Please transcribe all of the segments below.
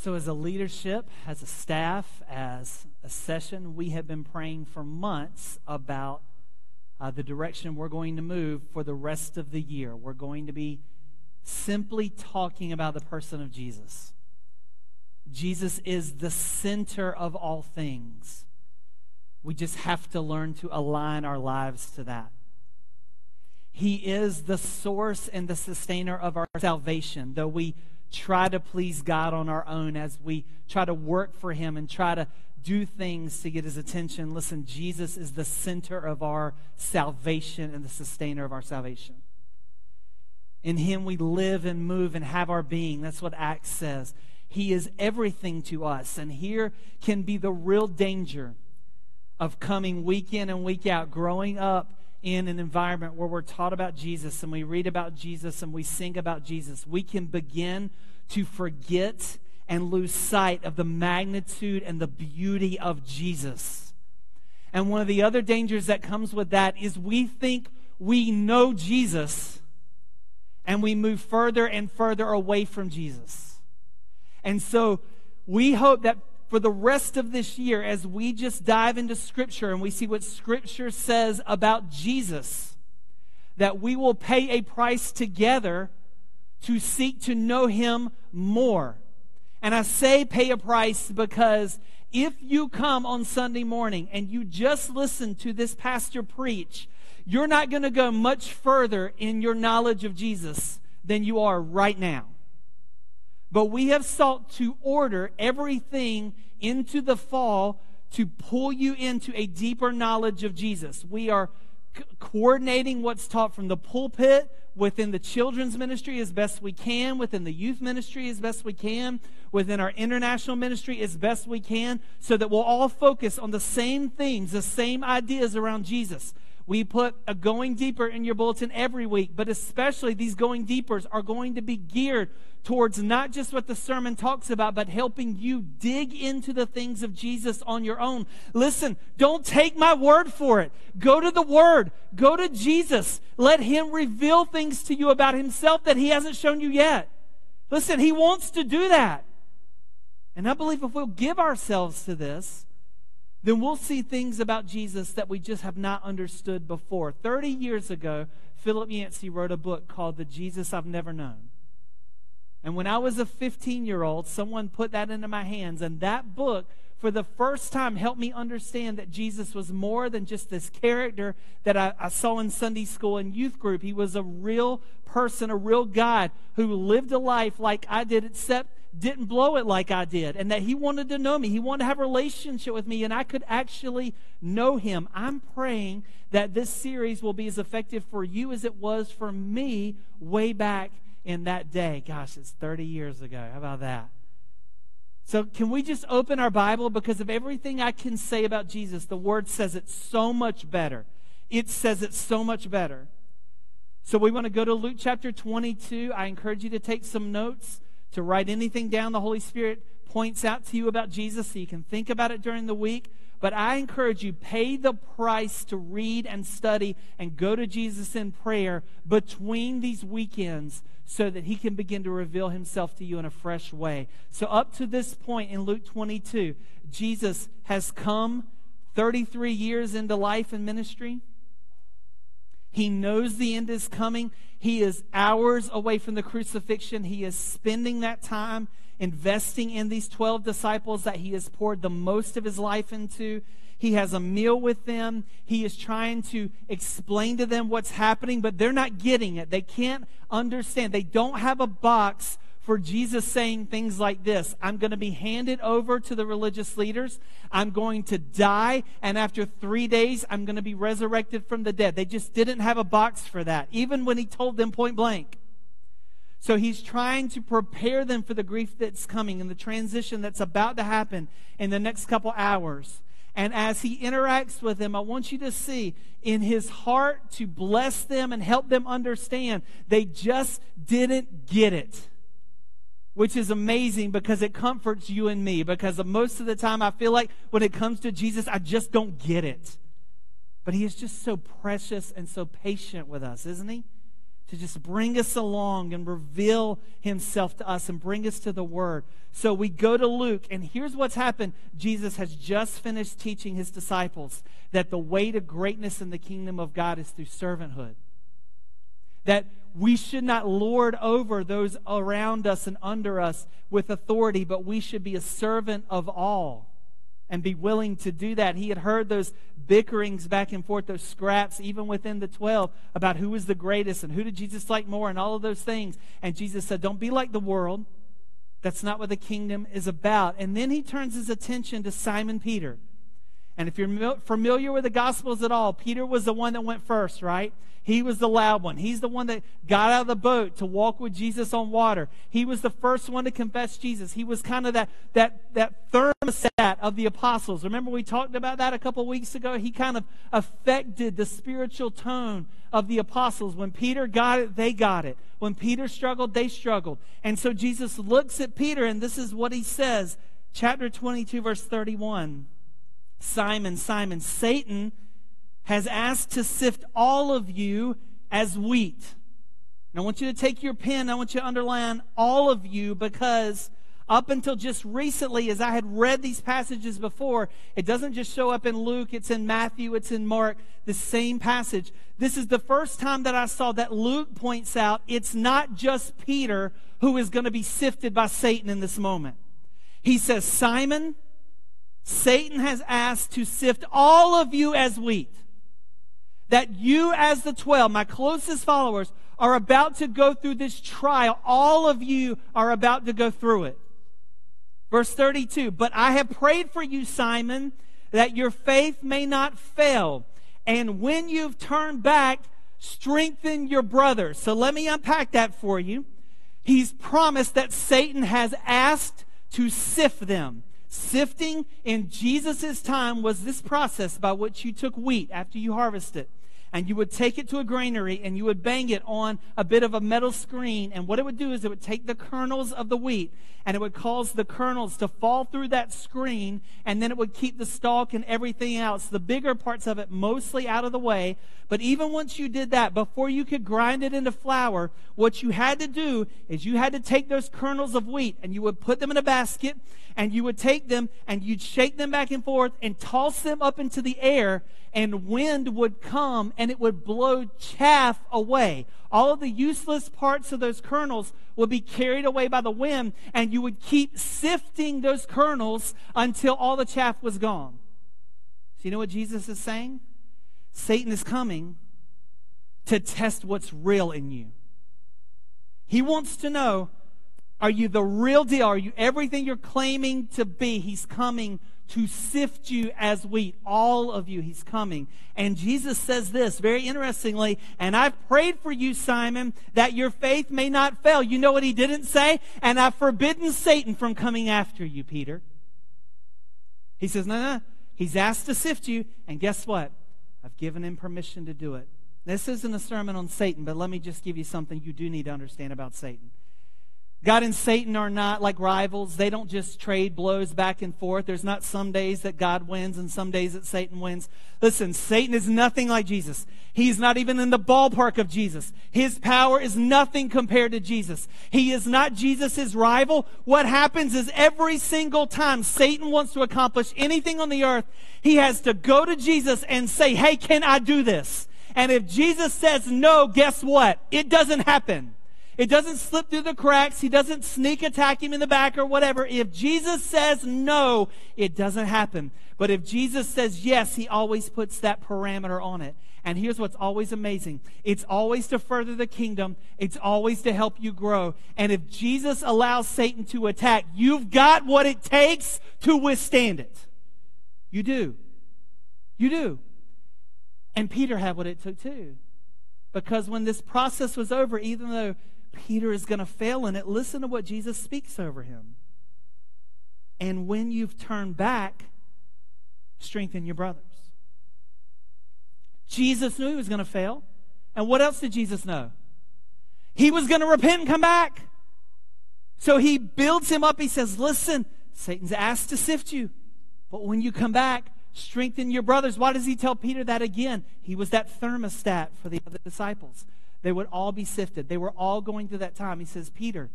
So, as a leadership, as a staff, as a session, we have been praying for months about uh, the direction we're going to move for the rest of the year. We're going to be simply talking about the person of Jesus. Jesus is the center of all things. We just have to learn to align our lives to that. He is the source and the sustainer of our salvation, though we try to please God on our own as we try to work for Him and try to do things to get His attention. Listen, Jesus is the center of our salvation and the sustainer of our salvation. In Him we live and move and have our being. That's what Acts says. He is everything to us. And here can be the real danger of coming week in and week out, growing up in an environment where we're taught about Jesus and we read about Jesus and we sing about Jesus, we can begin to forget and lose sight of the magnitude and the beauty of Jesus. And one of the other dangers that comes with that is we think we know Jesus and we move further and further away from Jesus. And so we hope that for the rest of this year as we just dive into Scripture and we see what Scripture says about Jesus, that we will pay a price together to seek to know Him more. And I say pay a price because if you come on Sunday morning and you just listen to this pastor preach, you're not going to go much further in your knowledge of Jesus than you are right now. But we have sought to order everything into the fall to pull you into a deeper knowledge of Jesus. We are c- coordinating what's taught from the pulpit within the children's ministry as best we can, within the youth ministry as best we can, within our international ministry as best we can, so that we'll all focus on the same themes, the same ideas around Jesus. We put a going deeper in your bulletin every week, but especially these going deepers are going to be geared towards not just what the sermon talks about, but helping you dig into the things of Jesus on your own. Listen, don't take my word for it. Go to the Word, go to Jesus. Let Him reveal things to you about Himself that He hasn't shown you yet. Listen, He wants to do that. And I believe if we'll give ourselves to this, then we'll see things about Jesus that we just have not understood before. 30 years ago, Philip Yancey wrote a book called The Jesus I've Never Known. And when I was a 15 year old, someone put that into my hands, and that book, for the first time, helped me understand that Jesus was more than just this character that I, I saw in Sunday school and youth group. He was a real person, a real God who lived a life like I did, except didn't blow it like I did, and that He wanted to know me. He wanted to have a relationship with me, and I could actually know Him. I'm praying that this series will be as effective for you as it was for me way back in that day. Gosh, it's 30 years ago. How about that? So, can we just open our Bible? Because of everything I can say about Jesus, the Word says it so much better. It says it so much better. So, we want to go to Luke chapter 22. I encourage you to take some notes to write anything down the Holy Spirit points out to you about Jesus so you can think about it during the week. But I encourage you, pay the price to read and study and go to Jesus in prayer between these weekends so that he can begin to reveal himself to you in a fresh way. So, up to this point in Luke 22, Jesus has come 33 years into life and ministry. He knows the end is coming. He is hours away from the crucifixion. He is spending that time investing in these 12 disciples that he has poured the most of his life into. He has a meal with them. He is trying to explain to them what's happening, but they're not getting it. They can't understand. They don't have a box for Jesus saying things like this I'm going to be handed over to the religious leaders. I'm going to die. And after three days, I'm going to be resurrected from the dead. They just didn't have a box for that, even when he told them point blank. So he's trying to prepare them for the grief that's coming and the transition that's about to happen in the next couple hours. And as he interacts with them, I want you to see in his heart to bless them and help them understand they just didn't get it which is amazing because it comforts you and me. Because most of the time, I feel like when it comes to Jesus, I just don't get it. But he is just so precious and so patient with us, isn't he? to just bring us along and reveal himself to us and bring us to the word. So we go to Luke, and here's what's happened. Jesus has just finished teaching his disciples that the way to greatness in the kingdom of God is through servanthood. That we should not lord over those around us and under us with authority, but we should be a servant of all and be willing to do that. He had heard those bickerings back and forth, those scraps, even within the 12, about who was the greatest and who did Jesus like more and all of those things. And Jesus said, Don't be like the world. That's not what the kingdom is about. And then he turns his attention to Simon Peter. And if you're familiar with the Gospels at all, Peter was the one that went first, right? He was the loud one. He's the one that got out of the boat to walk with Jesus on water. He was the first one to confess Jesus. He was kind of that, that, that thermostat of the apostles. Remember, we talked about that a couple weeks ago? He kind of affected the spiritual tone of the apostles. When Peter got it, they got it. When Peter struggled, they struggled. And so Jesus looks at Peter, and this is what he says. Chapter 22, verse 31. Simon, Simon, Satan has asked to sift all of you as wheat. And I want you to take your pen, I want you to underline all of you because up until just recently, as I had read these passages before, it doesn't just show up in Luke, it's in Matthew, it's in Mark, the same passage. This is the first time that I saw that Luke points out it's not just Peter who is going to be sifted by Satan in this moment. He says, Simon, Satan has asked to sift all of you as wheat that you, as the 12, my closest followers, are about to go through this trial. All of you are about to go through it. Verse 32 But I have prayed for you, Simon, that your faith may not fail. And when you've turned back, strengthen your brothers. So let me unpack that for you. He's promised that Satan has asked to sift them. Sifting in Jesus' time was this process by which you took wheat after you harvest it and you would take it to a granary and you would bang it on a bit of a metal screen. And what it would do is it would take the kernels of the wheat and it would cause the kernels to fall through that screen and then it would keep the stalk and everything else, the bigger parts of it mostly out of the way. But even once you did that, before you could grind it into flour, what you had to do is you had to take those kernels of wheat and you would put them in a basket and you would take them and you'd shake them back and forth and toss them up into the air and wind would come and it would blow chaff away. All of the useless parts of those kernels would be carried away by the wind, and you would keep sifting those kernels until all the chaff was gone. So, you know what Jesus is saying? Satan is coming to test what's real in you. He wants to know are you the real deal? Are you everything you're claiming to be? He's coming to sift you as wheat. All of you, he's coming. And Jesus says this very interestingly, and I've prayed for you, Simon, that your faith may not fail. You know what he didn't say? And I've forbidden Satan from coming after you, Peter. He says, no, no. He's asked to sift you, and guess what? I've given him permission to do it. This isn't a sermon on Satan, but let me just give you something you do need to understand about Satan. God and Satan are not like rivals. They don't just trade blows back and forth. There's not some days that God wins and some days that Satan wins. Listen, Satan is nothing like Jesus. He's not even in the ballpark of Jesus. His power is nothing compared to Jesus. He is not Jesus' rival. What happens is every single time Satan wants to accomplish anything on the earth, he has to go to Jesus and say, Hey, can I do this? And if Jesus says no, guess what? It doesn't happen. It doesn't slip through the cracks. He doesn't sneak attack him in the back or whatever. If Jesus says no, it doesn't happen. But if Jesus says yes, he always puts that parameter on it. And here's what's always amazing it's always to further the kingdom, it's always to help you grow. And if Jesus allows Satan to attack, you've got what it takes to withstand it. You do. You do. And Peter had what it took too. Because when this process was over, even though Peter is going to fail in it, listen to what Jesus speaks over him. And when you've turned back, strengthen your brothers. Jesus knew he was going to fail. And what else did Jesus know? He was going to repent and come back. So he builds him up. He says, Listen, Satan's asked to sift you. But when you come back, strengthen your brothers. Why does he tell Peter that again? He was that thermostat for the other disciples. They would all be sifted. They were all going through that time. He says, Peter,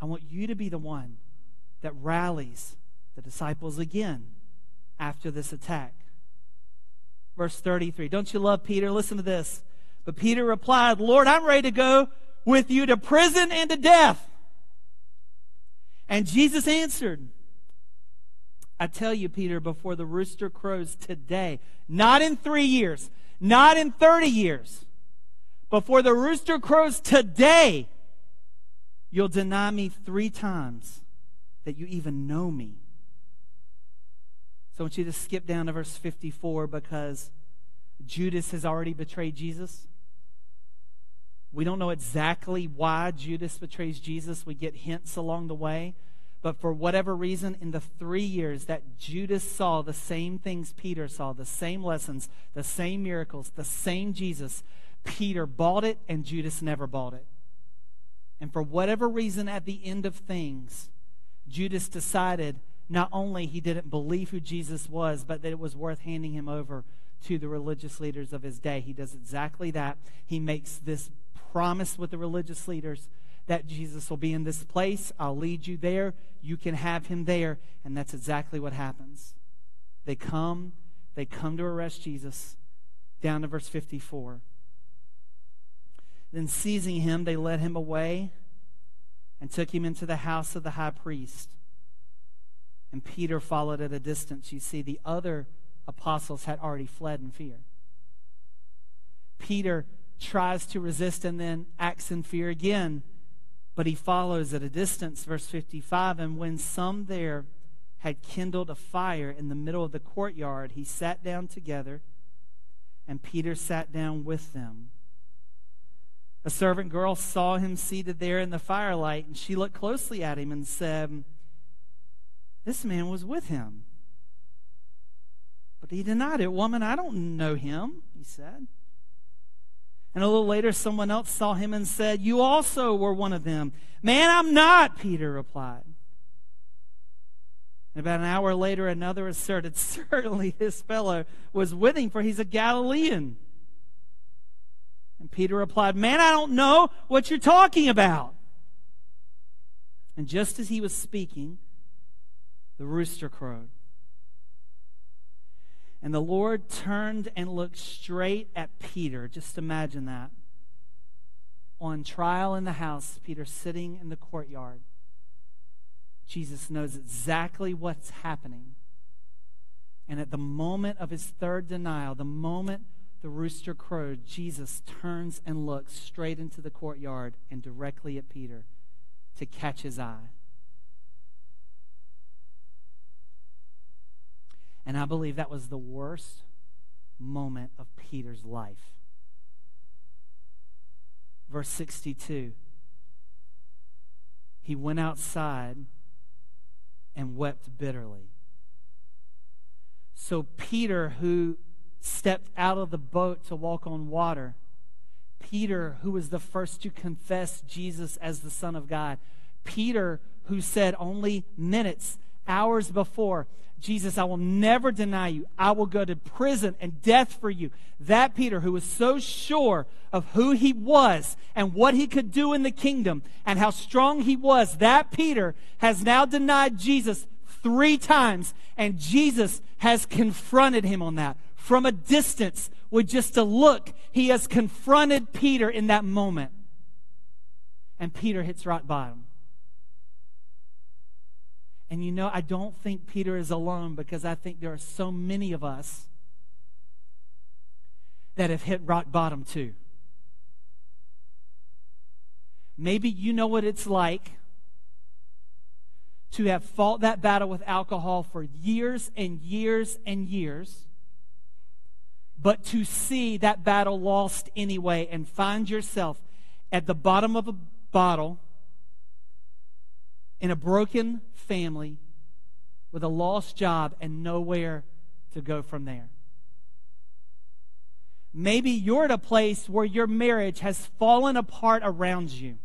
I want you to be the one that rallies the disciples again after this attack. Verse 33. Don't you love Peter? Listen to this. But Peter replied, Lord, I'm ready to go with you to prison and to death. And Jesus answered, I tell you, Peter, before the rooster crows today, not in three years, not in 30 years, before the rooster crows today, you'll deny me three times that you even know me. So I want you to skip down to verse 54 because Judas has already betrayed Jesus. We don't know exactly why Judas betrays Jesus. We get hints along the way. But for whatever reason, in the three years that Judas saw the same things Peter saw, the same lessons, the same miracles, the same Jesus, Peter bought it and Judas never bought it. And for whatever reason, at the end of things, Judas decided not only he didn't believe who Jesus was, but that it was worth handing him over to the religious leaders of his day. He does exactly that. He makes this promise with the religious leaders that Jesus will be in this place. I'll lead you there. You can have him there. And that's exactly what happens. They come, they come to arrest Jesus. Down to verse 54. Then, seizing him, they led him away and took him into the house of the high priest. And Peter followed at a distance. You see, the other apostles had already fled in fear. Peter tries to resist and then acts in fear again. But he follows at a distance, verse 55. And when some there had kindled a fire in the middle of the courtyard, he sat down together, and Peter sat down with them. A servant girl saw him seated there in the firelight, and she looked closely at him and said, This man was with him. But he denied it. Woman, I don't know him, he said. And a little later, someone else saw him and said, You also were one of them. Man, I'm not, Peter replied. And about an hour later, another asserted, Certainly this fellow was with him, for he's a Galilean. And Peter replied, Man, I don't know what you're talking about. And just as he was speaking, the rooster crowed. And the Lord turned and looked straight at Peter. Just imagine that. On trial in the house, Peter sitting in the courtyard. Jesus knows exactly what's happening. And at the moment of his third denial, the moment the rooster crowed, Jesus turns and looks straight into the courtyard and directly at Peter to catch his eye. And I believe that was the worst moment of Peter's life. Verse 62 He went outside and wept bitterly. So, Peter, who stepped out of the boat to walk on water, Peter, who was the first to confess Jesus as the Son of God, Peter, who said only minutes, hours before, Jesus, I will never deny you. I will go to prison and death for you. That Peter, who was so sure of who he was and what he could do in the kingdom and how strong he was, that Peter has now denied Jesus three times, and Jesus has confronted him on that. From a distance, with just a look, he has confronted Peter in that moment. And Peter hits rock bottom. And you know, I don't think Peter is alone because I think there are so many of us that have hit rock bottom too. Maybe you know what it's like to have fought that battle with alcohol for years and years and years, but to see that battle lost anyway and find yourself at the bottom of a bottle in a broken family with a lost job and nowhere to go from there. Maybe you're at a place where your marriage has fallen apart around you.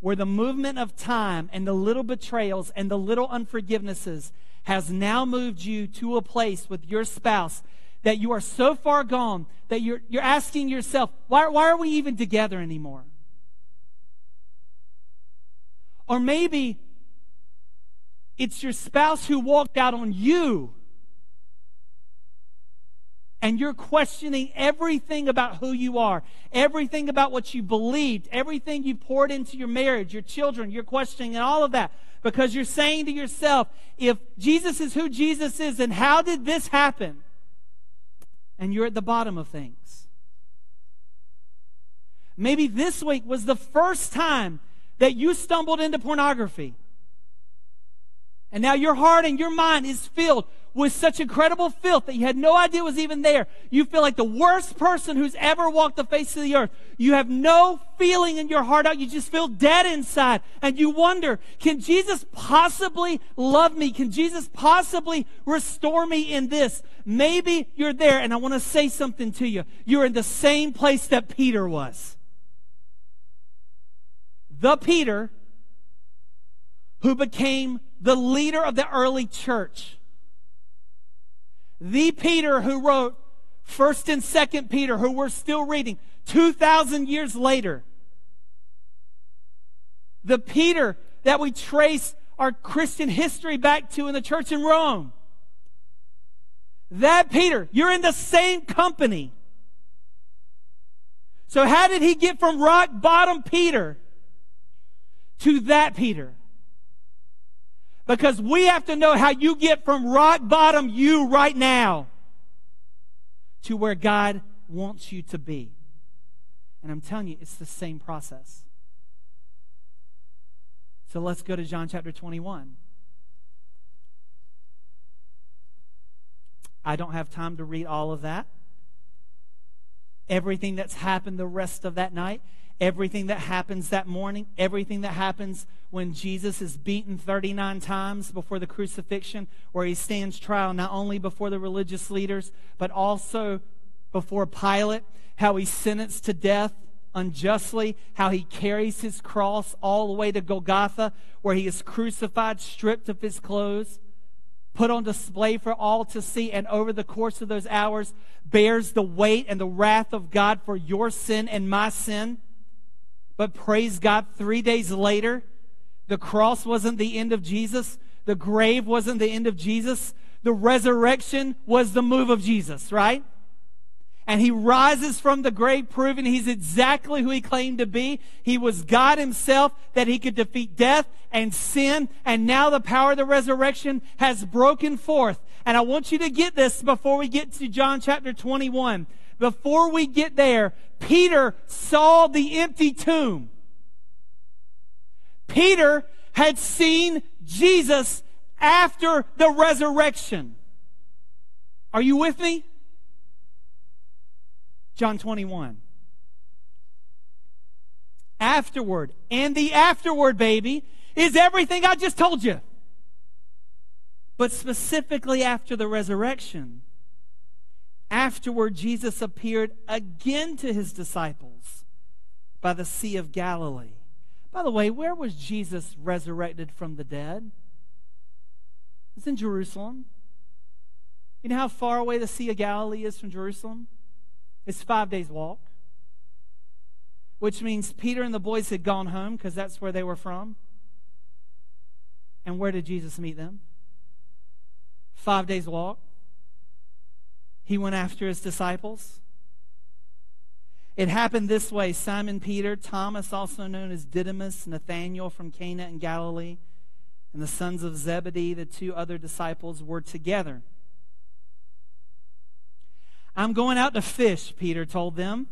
Where the movement of time and the little betrayals and the little unforgivenesses has now moved you to a place with your spouse that you are so far gone that you're, you're asking yourself, why, why are we even together anymore? Or maybe it's your spouse who walked out on you and you're questioning everything about who you are, everything about what you believed, everything you poured into your marriage, your children, you're questioning all of that because you're saying to yourself, if Jesus is who Jesus is, then how did this happen? And you're at the bottom of things. Maybe this week was the first time that you stumbled into pornography. And now your heart and your mind is filled with such incredible filth that you had no idea was even there. You feel like the worst person who's ever walked the face of the earth. You have no feeling in your heart out. You just feel dead inside. And you wonder, can Jesus possibly love me? Can Jesus possibly restore me in this? Maybe you're there and I want to say something to you. You're in the same place that Peter was. The Peter who became the leader of the early church the Peter who wrote 1st and 2nd Peter, who we're still reading 2,000 years later. The Peter that we trace our Christian history back to in the church in Rome. That Peter, you're in the same company. So, how did he get from rock bottom Peter to that Peter? Because we have to know how you get from rock bottom you right now to where God wants you to be. And I'm telling you, it's the same process. So let's go to John chapter 21. I don't have time to read all of that. Everything that's happened the rest of that night everything that happens that morning, everything that happens when Jesus is beaten 39 times before the crucifixion, where he stands trial not only before the religious leaders, but also before Pilate, how he's sentenced to death unjustly, how he carries his cross all the way to Golgotha, where he is crucified, stripped of his clothes, put on display for all to see, and over the course of those hours bears the weight and the wrath of God for your sin and my sin. But praise God, three days later, the cross wasn't the end of Jesus. The grave wasn't the end of Jesus. The resurrection was the move of Jesus, right? And he rises from the grave, proving he's exactly who he claimed to be. He was God himself, that he could defeat death and sin. And now the power of the resurrection has broken forth. And I want you to get this before we get to John chapter 21 before we get there, Peter saw the empty tomb. Peter had seen Jesus after the resurrection. Are you with me? John 21. Afterward, and the afterward, baby, is everything I just told you. But specifically after the resurrection. Afterward, Jesus appeared again to his disciples by the Sea of Galilee. By the way, where was Jesus resurrected from the dead? It's in Jerusalem. You know how far away the Sea of Galilee is from Jerusalem? It's five days' walk. Which means Peter and the boys had gone home because that's where they were from. And where did Jesus meet them? Five days' walk he went after his disciples. It happened this way Simon Peter, Thomas, also known as Didymus, Nathanael from Cana in Galilee, and the sons of Zebedee, the two other disciples, were together. I'm going out to fish, Peter told them.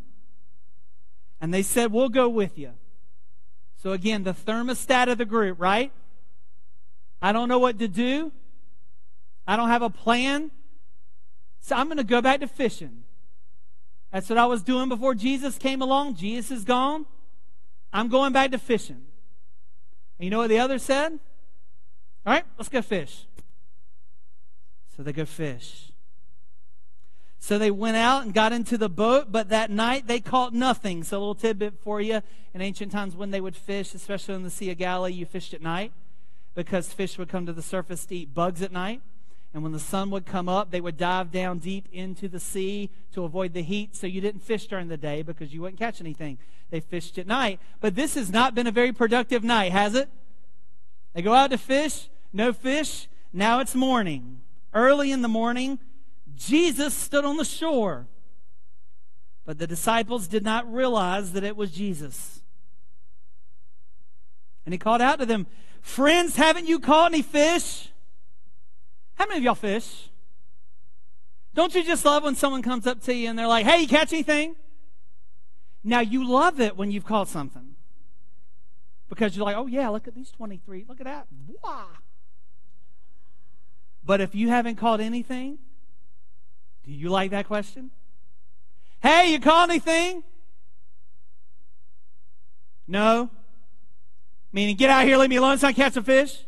And they said, We'll go with you. So, again, the thermostat of the group, right? I don't know what to do. I don't have a plan. So I'm going to go back to fishing. That's what I was doing before Jesus came along. Jesus is gone. I'm going back to fishing. And you know what the other said? All right, let's go fish. So they go fish. So they went out and got into the boat, but that night they caught nothing. So a little tidbit for you. In ancient times, when they would fish, especially in the Sea of Galilee, you fished at night because fish would come to the surface to eat bugs at night. And when the sun would come up, they would dive down deep into the sea to avoid the heat. So you didn't fish during the day because you wouldn't catch anything. They fished at night. But this has not been a very productive night, has it? They go out to fish, no fish. Now it's morning. Early in the morning, Jesus stood on the shore. But the disciples did not realize that it was Jesus. And he called out to them, Friends, haven't you caught any fish? How many of y'all fish? Don't you just love when someone comes up to you and they're like, hey, you catch anything? Now, you love it when you've caught something. Because you're like, oh, yeah, look at these 23. Look at that. Wow. But if you haven't caught anything, do you like that question? Hey, you caught anything? No. Meaning, get out here, leave me alone so I catch a fish.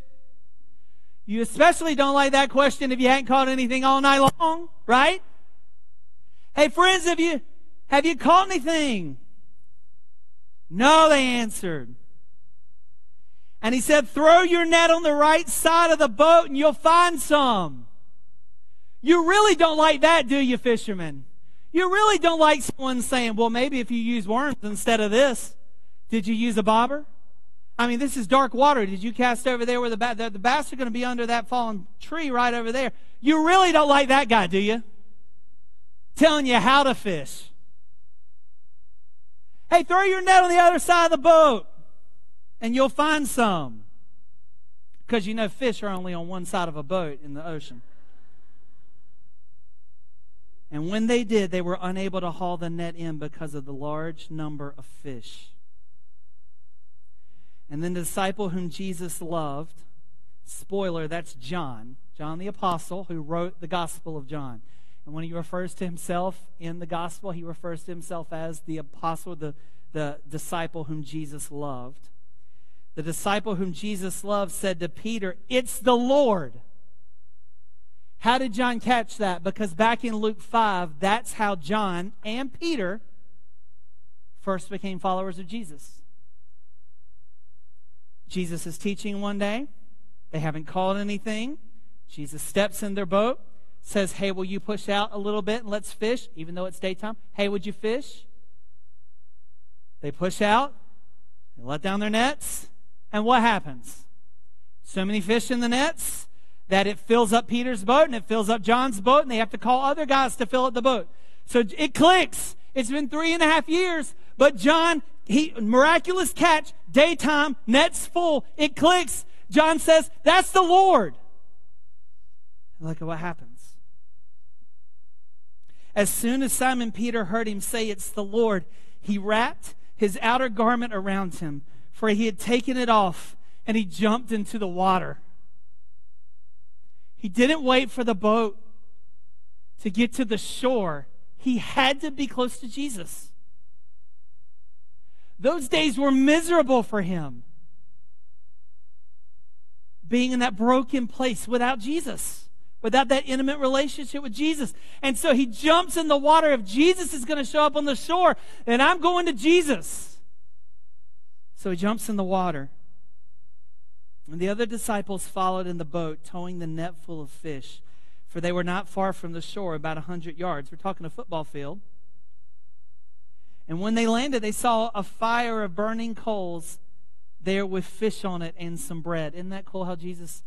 You especially don't like that question if you hadn't caught anything all night long, right? Hey friends, have you, have you caught anything? No, they answered. And he said, throw your net on the right side of the boat and you'll find some. You really don't like that, do you, fishermen? You really don't like someone saying, well, maybe if you use worms instead of this, did you use a bobber? I mean, this is dark water. Did you cast over there where the, the, the bass are going to be under that fallen tree right over there? You really don't like that guy, do you? Telling you how to fish. Hey, throw your net on the other side of the boat and you'll find some. Because you know fish are only on one side of a boat in the ocean. And when they did, they were unable to haul the net in because of the large number of fish. And then the disciple whom Jesus loved, spoiler, that's John, John the Apostle, who wrote the Gospel of John. And when he refers to himself in the Gospel, he refers to himself as the Apostle, the, the disciple whom Jesus loved. The disciple whom Jesus loved said to Peter, It's the Lord. How did John catch that? Because back in Luke 5, that's how John and Peter first became followers of Jesus. Jesus is teaching one day. They haven't called anything. Jesus steps in their boat, says, Hey, will you push out a little bit and let's fish, even though it's daytime? Hey, would you fish? They push out, they let down their nets, and what happens? So many fish in the nets that it fills up Peter's boat and it fills up John's boat, and they have to call other guys to fill up the boat. So it clicks. It's been three and a half years, but John he miraculous catch, daytime, nets full, it clicks. John says, That's the Lord. And look at what happens. As soon as Simon Peter heard him say, It's the Lord, he wrapped his outer garment around him, for he had taken it off, and he jumped into the water. He didn't wait for the boat to get to the shore, he had to be close to Jesus. Those days were miserable for him. Being in that broken place without Jesus, without that intimate relationship with Jesus. And so he jumps in the water. If Jesus is going to show up on the shore, then I'm going to Jesus. So he jumps in the water. And the other disciples followed in the boat, towing the net full of fish, for they were not far from the shore, about a hundred yards. We're talking a football field. And when they landed, they saw a fire of burning coals there with fish on it and some bread. Isn't that cool how Jesus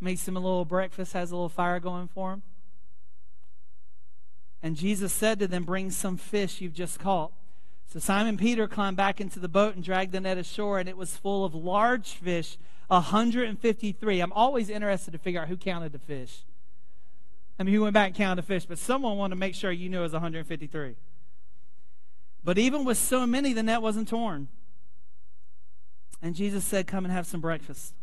makes him a little breakfast, has a little fire going for him? And Jesus said to them, Bring some fish you've just caught. So Simon Peter climbed back into the boat and dragged the net ashore, and it was full of large fish, 153. I'm always interested to figure out who counted the fish. I mean, who went back and counted the fish, but someone wanted to make sure you knew it was 153. But even with so many, the net wasn't torn. And Jesus said, Come and have some breakfast.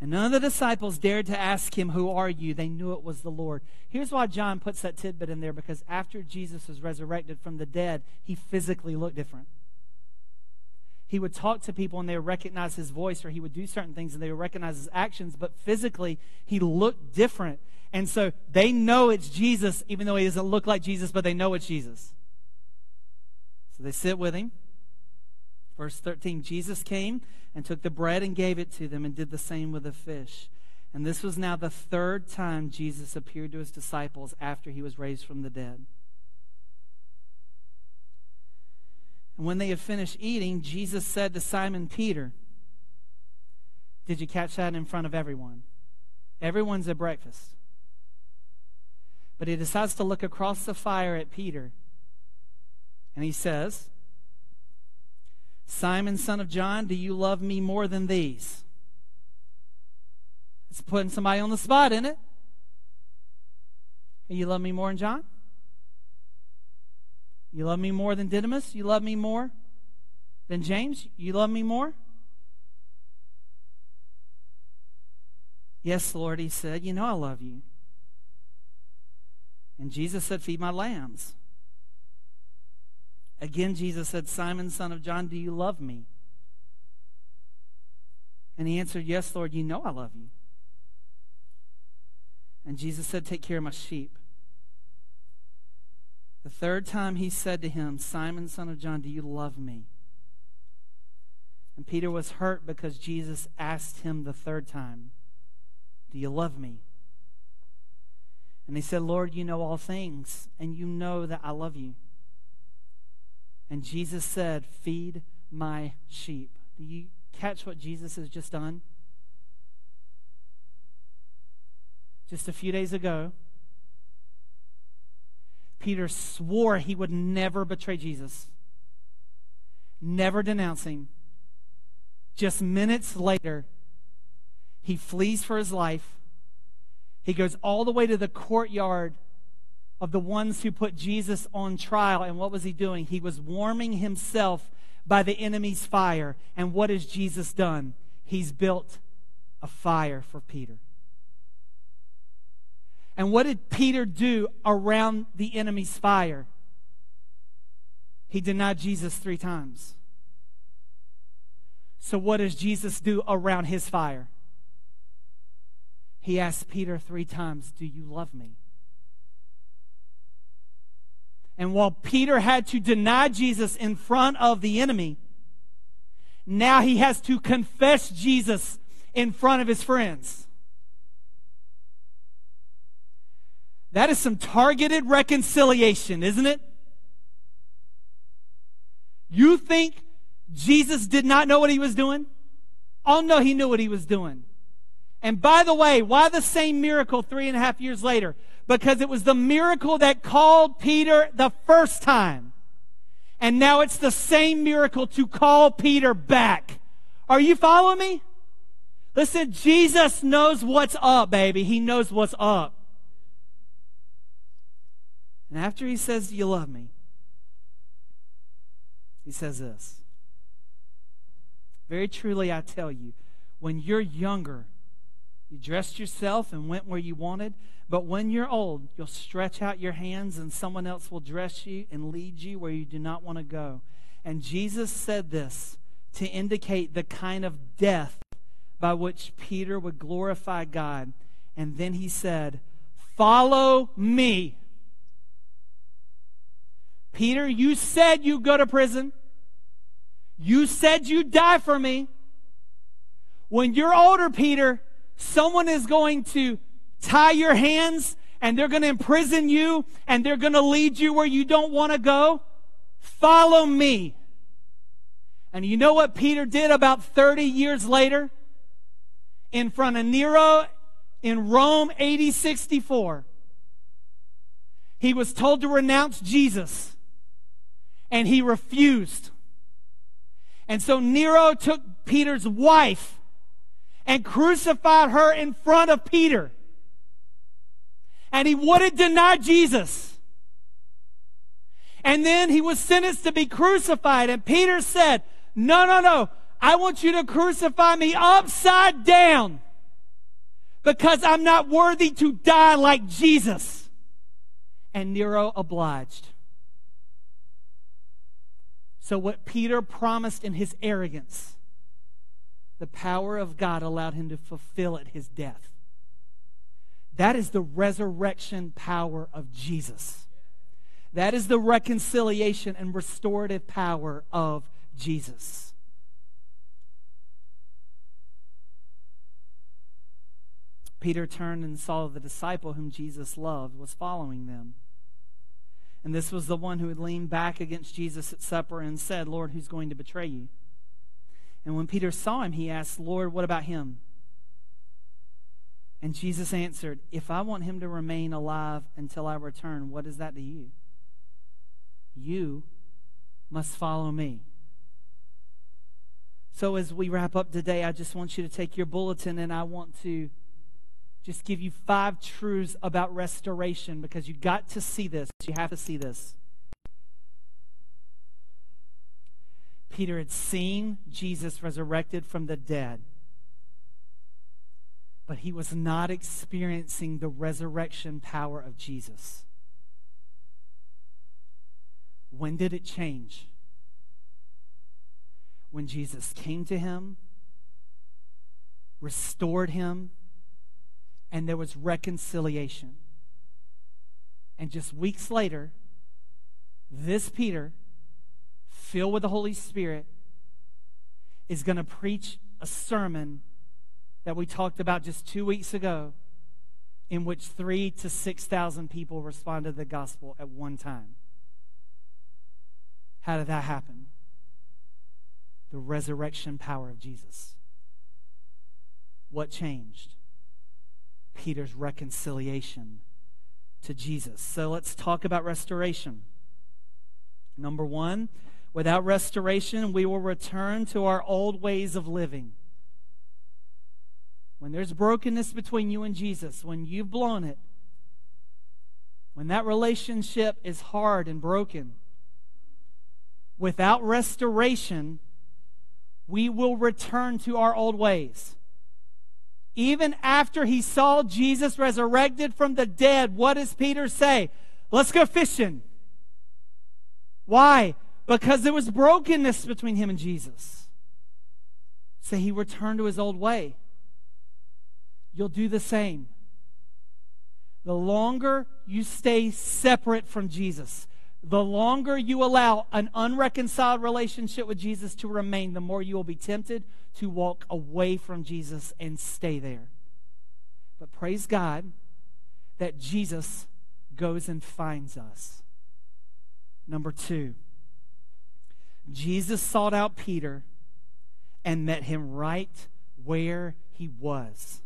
And none of the disciples dared to ask him, Who are you? They knew it was the Lord. Here's why John puts that tidbit in there because after Jesus was resurrected from the dead, he physically looked different. He would talk to people and they would recognize his voice, or he would do certain things and they would recognize his actions, but physically, he looked different. And so they know it's Jesus, even though he doesn't look like Jesus, but they know it's Jesus. So they sit with him. Verse 13 Jesus came and took the bread and gave it to them and did the same with the fish. And this was now the third time Jesus appeared to his disciples after he was raised from the dead. And when they had finished eating, Jesus said to Simon Peter, Did you catch that in front of everyone? Everyone's at breakfast. But he decides to look across the fire at Peter. And he says, Simon, son of John, do you love me more than these? It's putting somebody on the spot, isn't it? You love me more than John? You love me more than Didymus? You love me more than James? You love me more? Yes, Lord, he said, You know I love you. And Jesus said, Feed my lambs. Again, Jesus said, Simon, son of John, do you love me? And he answered, Yes, Lord, you know I love you. And Jesus said, Take care of my sheep. The third time he said to him, Simon, son of John, do you love me? And Peter was hurt because Jesus asked him the third time, Do you love me? And he said, Lord, you know all things, and you know that I love you. And Jesus said, Feed my sheep. Do you catch what Jesus has just done? just a few days ago, Peter swore he would never betray Jesus, never denounce him. Just minutes later, he flees for his life. He goes all the way to the courtyard of the ones who put Jesus on trial. And what was he doing? He was warming himself by the enemy's fire. And what has Jesus done? He's built a fire for Peter. And what did Peter do around the enemy's fire? He denied Jesus three times. So, what does Jesus do around his fire? He asked Peter three times, Do you love me? And while Peter had to deny Jesus in front of the enemy, now he has to confess Jesus in front of his friends. That is some targeted reconciliation, isn't it? You think Jesus did not know what he was doing? Oh, no, he knew what he was doing. And by the way, why the same miracle three and a half years later? Because it was the miracle that called Peter the first time. And now it's the same miracle to call Peter back. Are you following me? Listen, Jesus knows what's up, baby. He knows what's up. And after he says, You love me, he says this Very truly, I tell you, when you're younger, you dressed yourself and went where you wanted. But when you're old, you'll stretch out your hands and someone else will dress you and lead you where you do not want to go. And Jesus said this to indicate the kind of death by which Peter would glorify God. And then he said, Follow me. Peter, you said you'd go to prison. You said you'd die for me. When you're older, Peter, someone is going to tie your hands and they're going to imprison you and they're going to lead you where you don't want to go. Follow me. And you know what Peter did about 30 years later? In front of Nero in Rome, AD 64. He was told to renounce Jesus and he refused. And so Nero took Peter's wife and crucified her in front of Peter. And he wouldn't deny Jesus. And then he was sentenced to be crucified. And Peter said, No, no, no. I want you to crucify me upside down because I'm not worthy to die like Jesus. And Nero obliged. So, what Peter promised in his arrogance, the power of God allowed him to fulfill at his death. That is the resurrection power of Jesus. That is the reconciliation and restorative power of Jesus. Peter turned and saw the disciple whom Jesus loved was following them. And this was the one who had leaned back against Jesus at supper and said, Lord, who's going to betray you? And when Peter saw him, he asked, Lord, what about him? And Jesus answered, If I want him to remain alive until I return, what is that to you? You must follow me. So, as we wrap up today, I just want you to take your bulletin and I want to just give you five truths about restoration because you got to see this. You have to see this. Peter had seen Jesus resurrected from the dead, but he was not experiencing the resurrection power of Jesus. When did it change? When Jesus came to him, restored him, and there was reconciliation. And just weeks later, this Peter, filled with the Holy Spirit, is going to preach a sermon that we talked about just two weeks ago, in which three to 6,000 people responded to the gospel at one time. How did that happen? The resurrection power of Jesus. What changed? Peter's reconciliation to Jesus. So let's talk about restoration. Number one, without restoration, we will return to our old ways of living. When there's brokenness between you and Jesus, when you've blown it, when that relationship is hard and broken, without restoration, we will return to our old ways. Even after he saw Jesus resurrected from the dead, what does Peter say? Let's go fishing. Why? Because there was brokenness between him and Jesus. So he returned to his old way. You'll do the same. The longer you stay separate from Jesus, the longer you allow an unreconciled relationship with Jesus to remain, the more you will be tempted to walk away from Jesus and stay there. But praise God that Jesus goes and finds us. Number two, Jesus sought out Peter and met him right where he was.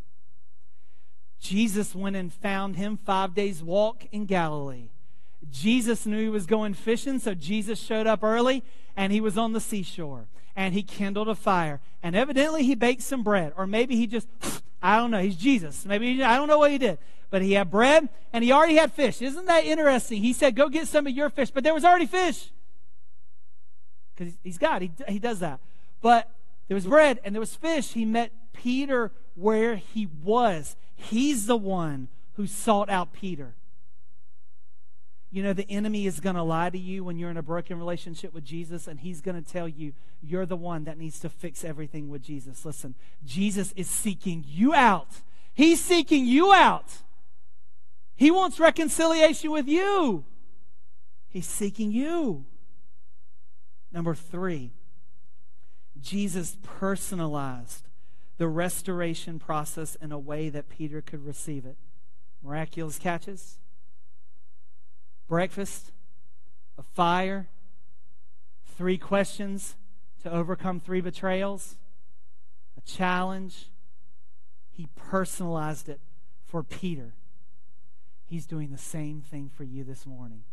Jesus went and found him five days' walk in Galilee. Jesus knew he was going fishing, so Jesus showed up early and he was on the seashore and he kindled a fire. And evidently he baked some bread, or maybe he just, I don't know, he's Jesus. Maybe, he, I don't know what he did. But he had bread and he already had fish. Isn't that interesting? He said, Go get some of your fish, but there was already fish. Because he's God, he, he does that. But there was bread and there was fish. He met Peter where he was. He's the one who sought out Peter. You know, the enemy is going to lie to you when you're in a broken relationship with Jesus, and he's going to tell you you're the one that needs to fix everything with Jesus. Listen, Jesus is seeking you out. He's seeking you out. He wants reconciliation with you. He's seeking you. Number three, Jesus personalized the restoration process in a way that Peter could receive it. Miraculous catches breakfast, a fire, three questions to overcome three betrayals, a challenge. He personalized it for Peter. He's doing the same thing for you this morning.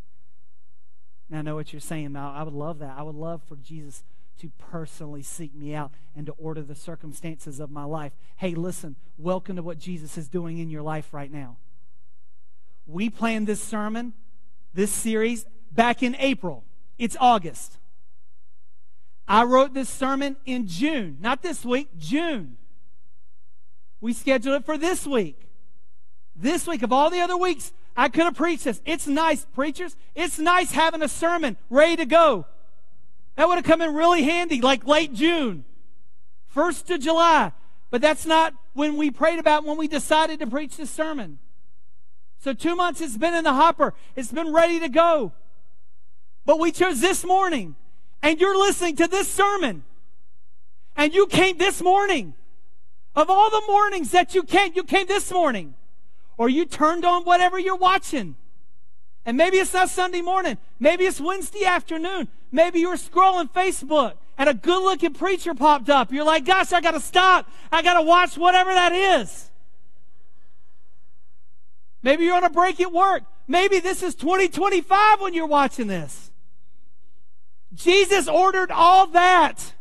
Now, I know what you're saying, Mal. I would love that. I would love for Jesus to personally seek me out and to order the circumstances of my life. Hey, listen, welcome to what Jesus is doing in your life right now. We planned this sermon this series back in April. It's August. I wrote this sermon in June, not this week, June. We scheduled it for this week. This week, of all the other weeks, I could have preached this. It's nice, preachers. It's nice having a sermon ready to go. That would have come in really handy, like late June, 1st of July. But that's not when we prayed about when we decided to preach this sermon. So two months it's been in the hopper. It's been ready to go. But we chose this morning and you're listening to this sermon and you came this morning. Of all the mornings that you came, you came this morning. Or you turned on whatever you're watching. And maybe it's not Sunday morning. Maybe it's Wednesday afternoon. Maybe you were scrolling Facebook and a good looking preacher popped up. You're like, gosh, I got to stop. I got to watch whatever that is. Maybe you're on a break at work. Maybe this is 2025 when you're watching this. Jesus ordered all that.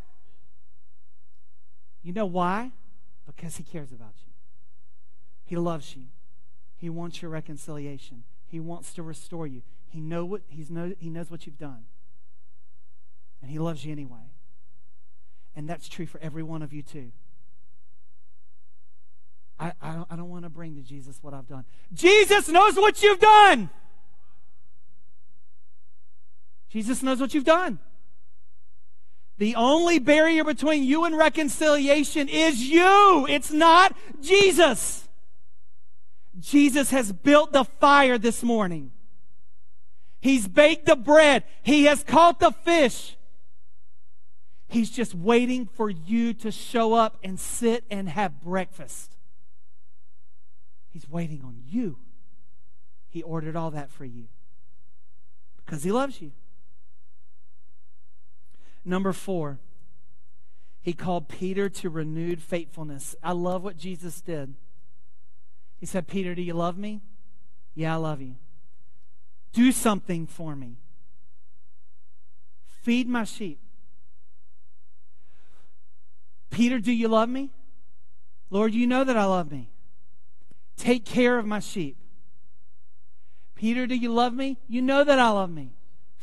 You know why? Because he cares about you. He loves you. He wants your reconciliation. He wants to restore you. He, know what, he's know, he knows what you've done. And he loves you anyway. And that's true for every one of you, too. I, I don't, I don't want to bring to Jesus what I've done. Jesus knows what you've done. Jesus knows what you've done. The only barrier between you and reconciliation is you. It's not Jesus. Jesus has built the fire this morning. He's baked the bread. He has caught the fish. He's just waiting for you to show up and sit and have breakfast. He's waiting on you. He ordered all that for you because he loves you. Number four, he called Peter to renewed faithfulness. I love what Jesus did. He said, Peter, do you love me? Yeah, I love you. Do something for me. Feed my sheep. Peter, do you love me? Lord, you know that I love me. Take care of my sheep. Peter, do you love me? You know that I love me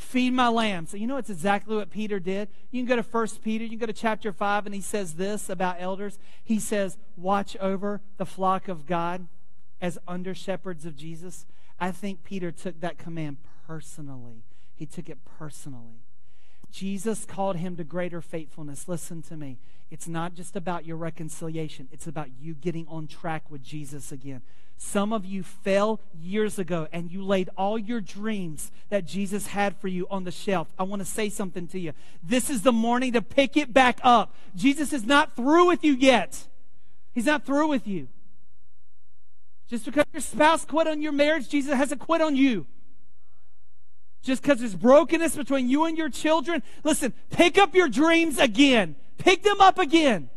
feed my lambs. So you know it's exactly what Peter did. You can go to First Peter, you can go to chapter 5, and he says this about elders. He says, watch over the flock of God as under shepherds of Jesus. I think Peter took that command personally. He took it personally. Jesus called him to greater faithfulness. Listen to me. It's not just about your reconciliation, it's about you getting on track with Jesus again. Some of you fell years ago and you laid all your dreams that Jesus had for you on the shelf. I want to say something to you. This is the morning to pick it back up. Jesus is not through with you yet. He's not through with you. Just because your spouse quit on your marriage, Jesus hasn't quit on you. Just because there's brokenness between you and your children, listen, pick up your dreams again. Pick them up again.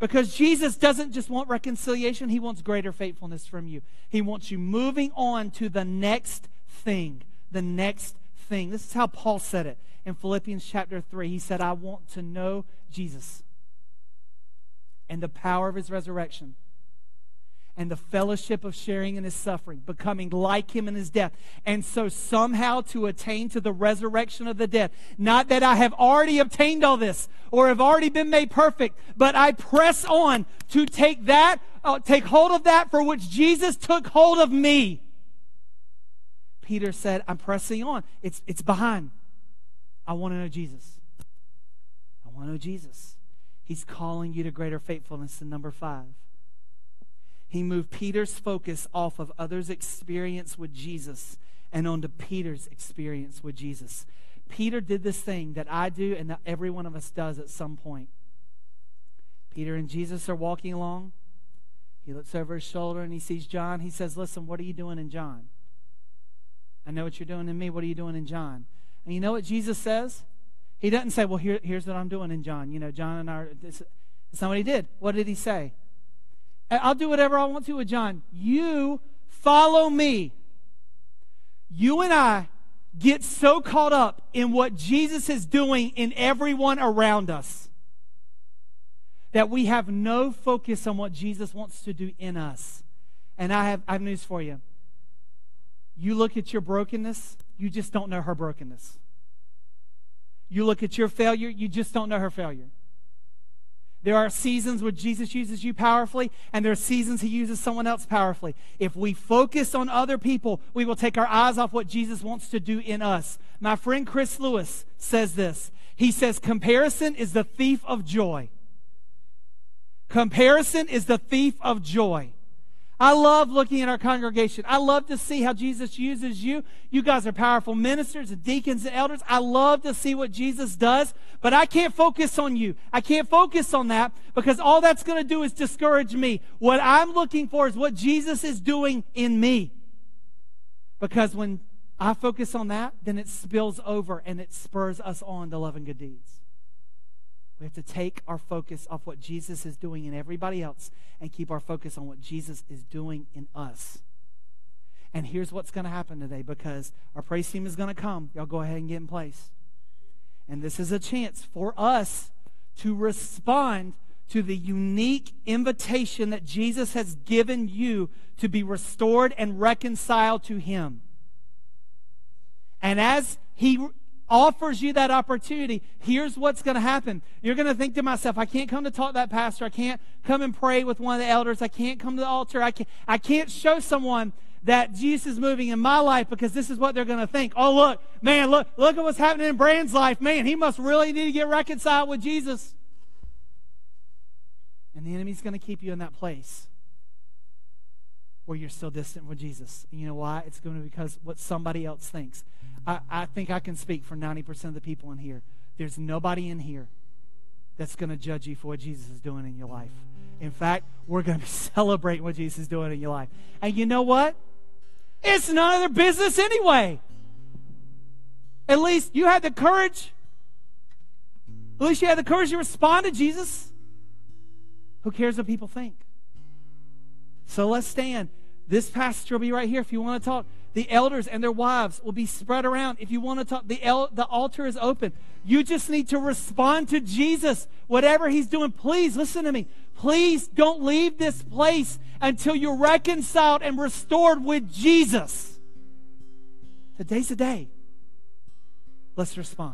Because Jesus doesn't just want reconciliation, He wants greater faithfulness from you. He wants you moving on to the next thing. The next thing. This is how Paul said it in Philippians chapter 3. He said, I want to know Jesus and the power of His resurrection and the fellowship of sharing in his suffering, becoming like him in his death, and so somehow to attain to the resurrection of the dead. Not that I have already obtained all this or have already been made perfect, but I press on to take that, uh, take hold of that for which Jesus took hold of me. Peter said, I'm pressing on. It's, it's behind. I want to know Jesus. I want to know Jesus. He's calling you to greater faithfulness in number five. He moved Peter's focus off of others' experience with Jesus and onto Peter's experience with Jesus. Peter did this thing that I do and that every one of us does at some point. Peter and Jesus are walking along. He looks over his shoulder and he sees John. He says, Listen, what are you doing in John? I know what you're doing in me. What are you doing in John? And you know what Jesus says? He doesn't say, Well, here, here's what I'm doing in John. You know, John and I, that's not what he did. What did he say? I'll do whatever I want to with John. You follow me. You and I get so caught up in what Jesus is doing in everyone around us that we have no focus on what Jesus wants to do in us. And I have, I have news for you. You look at your brokenness, you just don't know her brokenness. You look at your failure, you just don't know her failure. There are seasons where Jesus uses you powerfully, and there are seasons he uses someone else powerfully. If we focus on other people, we will take our eyes off what Jesus wants to do in us. My friend Chris Lewis says this. He says, Comparison is the thief of joy. Comparison is the thief of joy. I love looking at our congregation. I love to see how Jesus uses you. You guys are powerful ministers and deacons and elders. I love to see what Jesus does, but I can't focus on you. I can't focus on that because all that's going to do is discourage me. What I'm looking for is what Jesus is doing in me. Because when I focus on that, then it spills over and it spurs us on to love and good deeds. We have to take our focus off what Jesus is doing in everybody else and keep our focus on what Jesus is doing in us. And here's what's going to happen today because our praise team is going to come. Y'all go ahead and get in place. And this is a chance for us to respond to the unique invitation that Jesus has given you to be restored and reconciled to Him. And as He offers you that opportunity, here's what's going to happen. You're going to think to myself, I can't come to talk to that pastor. I can't come and pray with one of the elders. I can't come to the altar. I can't, I can't show someone that Jesus is moving in my life because this is what they're going to think. Oh, look, man, look, look at what's happening in Brand's life. Man, he must really need to get reconciled with Jesus. And the enemy's going to keep you in that place where you're still distant with Jesus. And you know why? It's going to be because what somebody else thinks. I, I think I can speak for 90% of the people in here. There's nobody in here that's going to judge you for what Jesus is doing in your life. In fact, we're going to be celebrating what Jesus is doing in your life. And you know what? It's none of their business anyway. At least you had the courage. At least you had the courage to respond to Jesus. Who cares what people think? So let's stand. This pastor will be right here if you want to talk. The elders and their wives will be spread around. If you want to talk, the, el- the altar is open. You just need to respond to Jesus, whatever he's doing. Please listen to me. Please don't leave this place until you're reconciled and restored with Jesus. Today's the day. Let's respond.